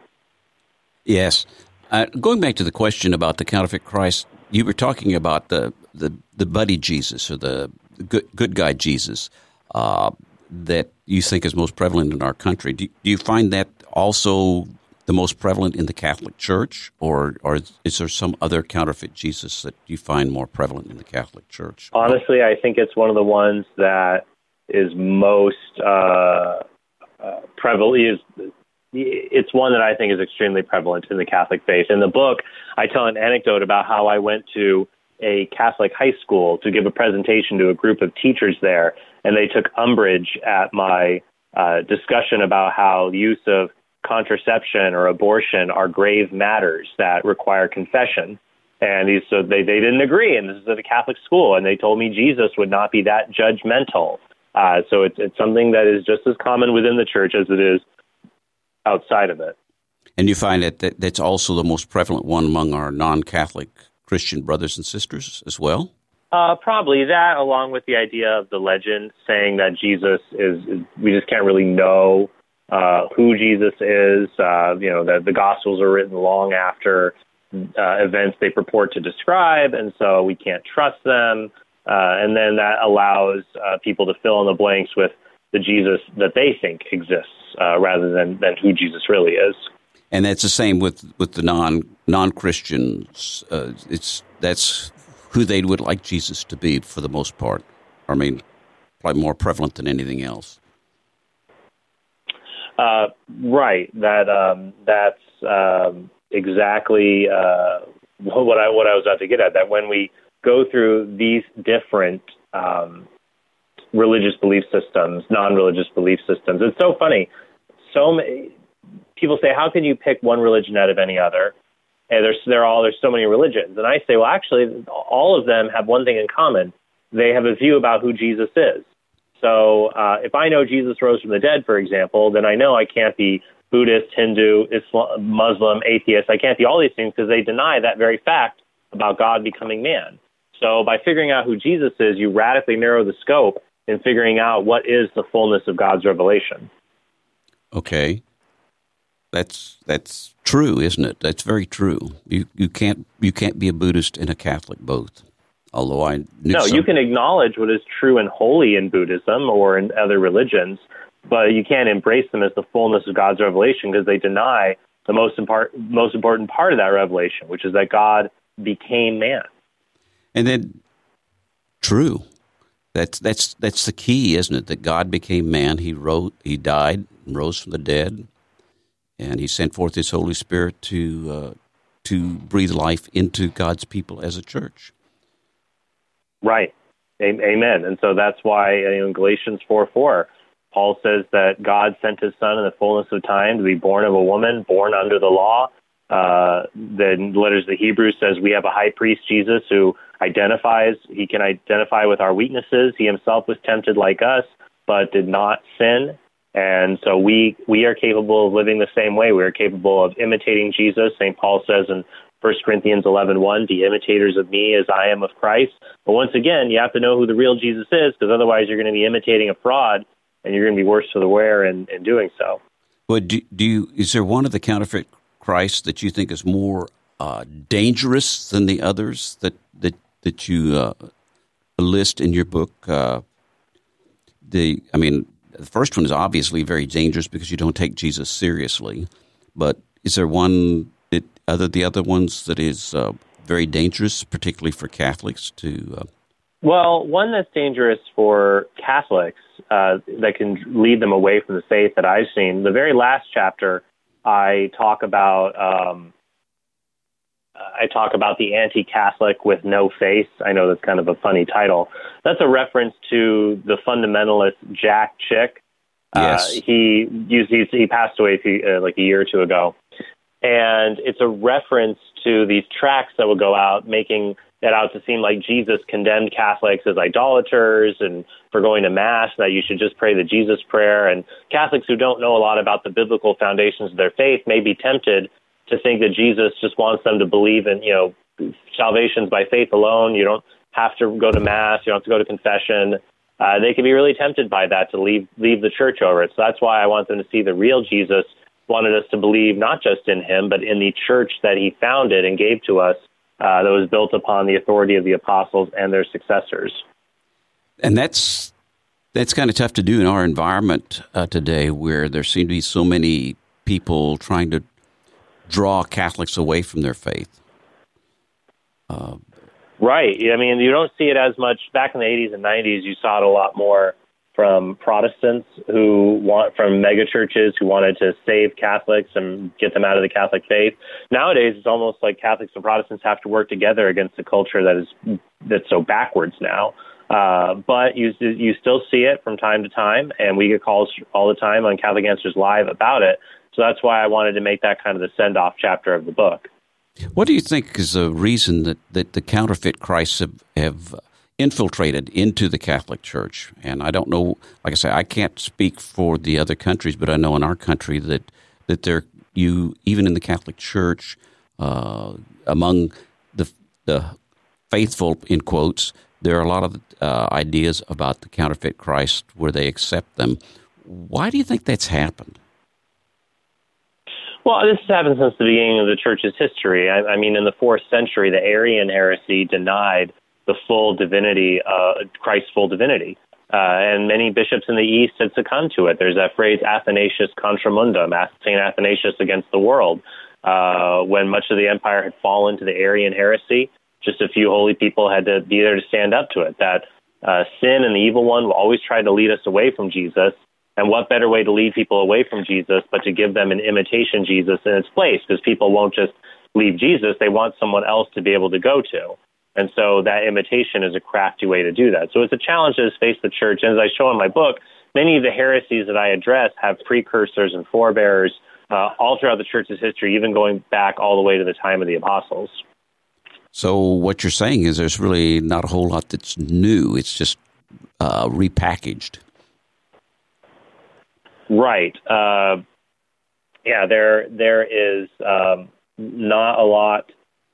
Yes. Uh, going back to the question about the counterfeit Christ, you were talking about the the, the buddy Jesus or the good, good guy Jesus uh, that you think is most prevalent in our country. Do, do you find that also the most prevalent in the Catholic Church, or or is there some other counterfeit Jesus that you find more prevalent in the Catholic Church? Honestly, I think it's one of the ones that is most uh, uh, prevalent. Is it's one that I think is extremely prevalent in the Catholic faith. In the book, I tell an anecdote about how I went to a Catholic high school to give a presentation to a group of teachers there, and they took umbrage at my uh, discussion about how use of contraception or abortion are grave matters that require confession. And these, so they, they didn't agree, and this is at a Catholic school, and they told me Jesus would not be that judgmental. Uh, so it's, it's something that is just as common within the church as it is outside of it. And you find that, that that's also the most prevalent one among our non Catholic Christian brothers and sisters as well? Uh, probably that, along with the idea of the legend saying that Jesus is, is we just can't really know uh, who Jesus is. Uh, you know, the, the Gospels are written long after uh, events they purport to describe, and so we can't trust them. Uh, and then that allows uh, people to fill in the blanks with the Jesus that they think exists, uh, rather than than who Jesus really is. And that's the same with, with the non non Christians. Uh, it's that's who they would like Jesus to be for the most part. I mean, probably more prevalent than anything else. Uh, right. That um, that's um, exactly uh, what I what I was about to get at. That when we go through these different um, religious belief systems, non-religious belief systems, it's so funny. So many people say, "How can you pick one religion out of any other?" And there's they're all there's so many religions, and I say, well, actually, all of them have one thing in common: they have a view about who Jesus is. So uh, if I know Jesus rose from the dead, for example, then I know I can't be Buddhist, Hindu, Islam, Muslim, atheist. I can't be all these things because they deny that very fact about God becoming man. So by figuring out who Jesus is, you radically narrow the scope in figuring out what is the fullness of God's revelation. Okay. That's that's true, isn't it? That's very true. You you can't you can't be a Buddhist and a Catholic both. Although I no, some, you can acknowledge what is true and holy in Buddhism or in other religions, but you can't embrace them as the fullness of God's revelation because they deny the most impart, most important part of that revelation, which is that God became man. And then, true. That's that's that's the key, isn't it? That God became man. He wrote. He died, and rose from the dead, and He sent forth His Holy Spirit to uh, to breathe life into God's people as a church. Right. Amen. And so that's why in Galatians 4 4, Paul says that God sent his son in the fullness of time to be born of a woman, born under the law. Uh, the letters of the Hebrews says we have a high priest, Jesus, who identifies, he can identify with our weaknesses. He himself was tempted like us, but did not sin. And so we, we are capable of living the same way. We are capable of imitating Jesus. St. Paul says in 1 Corinthians 11:1, "Be imitators of me as I am of Christ." But once again, you have to know who the real Jesus is, because otherwise you're going to be imitating a fraud, and you're going to be worse for the wear in, in doing so. Well, do, do you? Is there one of the counterfeit Christs that you think is more uh, dangerous than the others that that that you uh, list in your book? Uh, the, I mean, the first one is obviously very dangerous because you don't take Jesus seriously. But is there one other the other ones that is uh, very dangerous, particularly for Catholics to? Uh... Well, one that's dangerous for Catholics uh, that can lead them away from the faith that I've seen. The very last chapter, I talk about. Um, I talk about the anti-Catholic with no face. I know that's kind of a funny title. That's a reference to the fundamentalist Jack Chick. Uh, yes. Uh, he used he, he passed away a few, uh, like a year or two ago, and it's a reference to these tracts that would go out making it out to seem like Jesus condemned Catholics as idolaters and for going to mass that you should just pray the Jesus prayer and Catholics who don't know a lot about the biblical foundations of their faith may be tempted to think that Jesus just wants them to believe in, you know, salvation's by faith alone. You don't have to go to mass, you don't have to go to confession. Uh, they can be really tempted by that to leave leave the church over it. So that's why I want them to see the real Jesus wanted us to believe not just in him, but in the church that he founded and gave to us uh, that was built upon the authority of the apostles and their successors. And that's that's kind of tough to do in our environment uh, today, where there seem to be so many people trying to draw Catholics away from their faith. Uh, right. I mean, you don't see it as much back in the 80s and 90s. You saw it a lot more from Protestants who want from megachurches who wanted to save Catholics and get them out of the Catholic faith. Nowadays, it's almost like Catholics and Protestants have to work together against a culture that is that's so backwards now. Uh, but you you still see it from time to time, and we get calls all the time on Catholic Answers Live about it. So that's why I wanted to make that kind of the send off chapter of the book. What do you think is the reason that, that the counterfeit Christs have, have infiltrated into the Catholic Church? And I don't know, like I say, I can't speak for the other countries, but I know in our country that that there you even in the Catholic Church uh, among the the faithful in quotes, there are a lot of uh, ideas about the counterfeit Christ where they accept them. Why do you think that's happened? Well, this has happened since the beginning of the church's history. I, I mean, in the fourth century, the Arian heresy denied the full divinity, uh, Christ's full divinity. Uh, and many bishops in the East had succumbed to it. There's that phrase, Athanasius contra mundum, St. Athanasius against the world. Uh, when much of the empire had fallen to the Arian heresy, just a few holy people had to be there to stand up to it. That uh, sin and the evil one will always try to lead us away from Jesus, and what better way to lead people away from Jesus but to give them an imitation Jesus in its place? Because people won't just leave Jesus, they want someone else to be able to go to. And so that imitation is a crafty way to do that. So it's a challenge that has faced the church. And as I show in my book, many of the heresies that I address have precursors and forebears uh, all throughout the church's history, even going back all the way to the time of the apostles. So what you're saying is there's really not a whole lot that's new. It's just uh, repackaged. Right. Uh, yeah, there there is um, not a lot.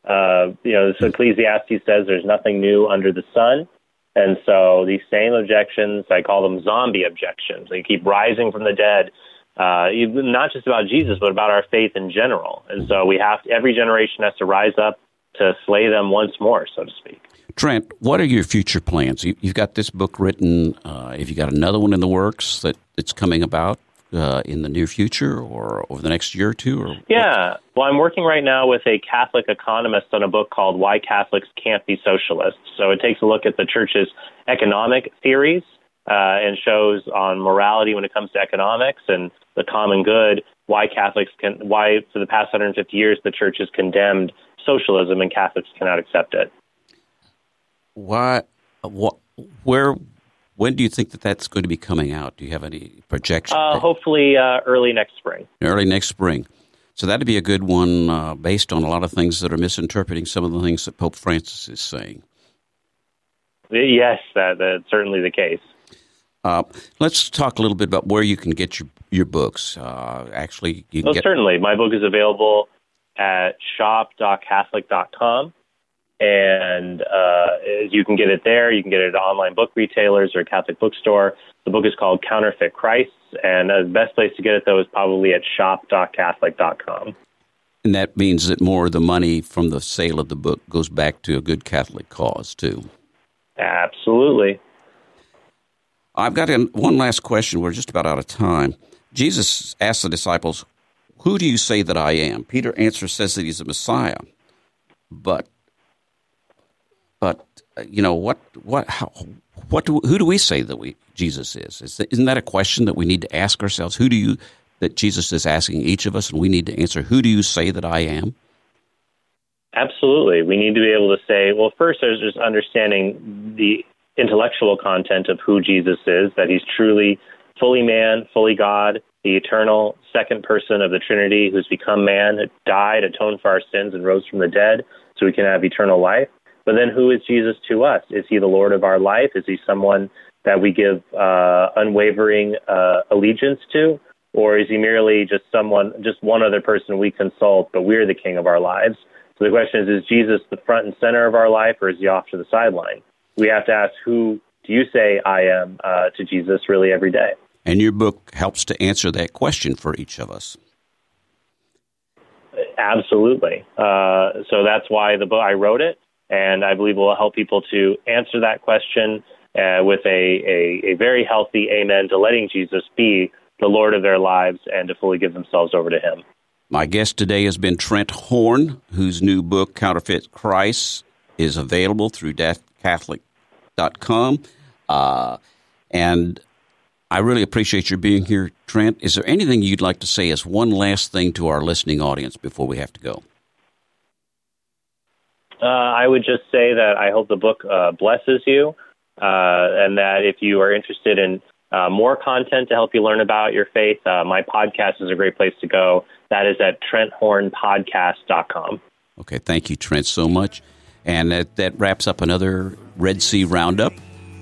Uh, you know, this Ecclesiastes says there's nothing new under the sun, and so these same objections, I call them zombie objections. They keep rising from the dead. Uh, not just about Jesus, but about our faith in general. And so we have to, every generation has to rise up to slay them once more, so to speak. Trent, what are your future plans? You, have got this book written. Uh, have you got another one in the works that it's coming about uh, in the near future or over the next year or two? Or yeah, well, I'm working right now with a Catholic economist on a book called "Why Catholics Can't Be Socialists." So it takes a look at the Church's economic theories uh, and shows on morality when it comes to economics and the common good. Why Catholics can, why for the past 150 years the Church has condemned socialism and Catholics cannot accept it. Why? What? Where? When do you think that that's going to be coming out? Do you have any projection? Uh, hopefully, uh, early next spring. Early next spring. So that'd be a good one, uh, based on a lot of things that are misinterpreting some of the things that Pope Francis is saying. Yes, that, that's certainly the case. Uh, let's talk a little bit about where you can get your your books. Uh, actually, you can oh, get certainly. My book is available at shop.catholic.com. And uh, you can get it there. You can get it at online book retailers or Catholic bookstore. The book is called Counterfeit Christ. And the best place to get it, though, is probably at shop.catholic.com. And that means that more of the money from the sale of the book goes back to a good Catholic cause, too. Absolutely. I've got one last question. We're just about out of time. Jesus asked the disciples, who do you say that I am? Peter answers, says that he's a Messiah. But, uh, Uh, you know what? What? How, what? Do, who do we say that we Jesus is? is isn't that a question that we need to ask ourselves? Who do you that Jesus is asking each of us, and we need to answer? Who do you say that I am? Absolutely, we need to be able to say. Well, first, there's just understanding the intellectual content of who Jesus is. That he's truly fully man, fully God the eternal second person of the Trinity who's become man, died, atoned for our sins, and rose from the dead so we can have eternal life. But then who is Jesus to us? Is he the Lord of our life? Is he someone that we give uh, unwavering uh, allegiance to? Or is he merely just someone, just one other person we consult, but we're the king of our lives? So the question is, is Jesus the front and center of our life, or is he off to the sideline? We have to ask, who do you say I am uh, to Jesus really every day? And your book helps to answer that question for each of us. Absolutely. Uh, so that's why the book I wrote it, and I believe it will help people to answer that question uh, with a, a, a very healthy amen to letting Jesus be the Lord of their lives and to fully give themselves over to Him. My guest today has been Trent Horn, whose new book, Counterfeit Christ, is available through deathcatholic.com. Uh, and I really appreciate your being here, Trent. Is there anything you'd like to say as one last thing to our listening audience before we have to go? Uh, I would just say that I hope the book uh, blesses you, uh, and that if you are interested in uh, more content to help you learn about your faith, uh, my podcast is a great place to go. That is at TrentHornPodcast.com. Okay, thank you, Trent, so much. And that, that wraps up another Red Sea Roundup.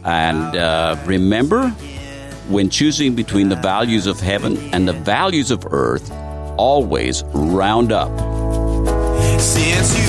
And uh, remember, when choosing between the values of heaven and the values of earth, always round up. Since you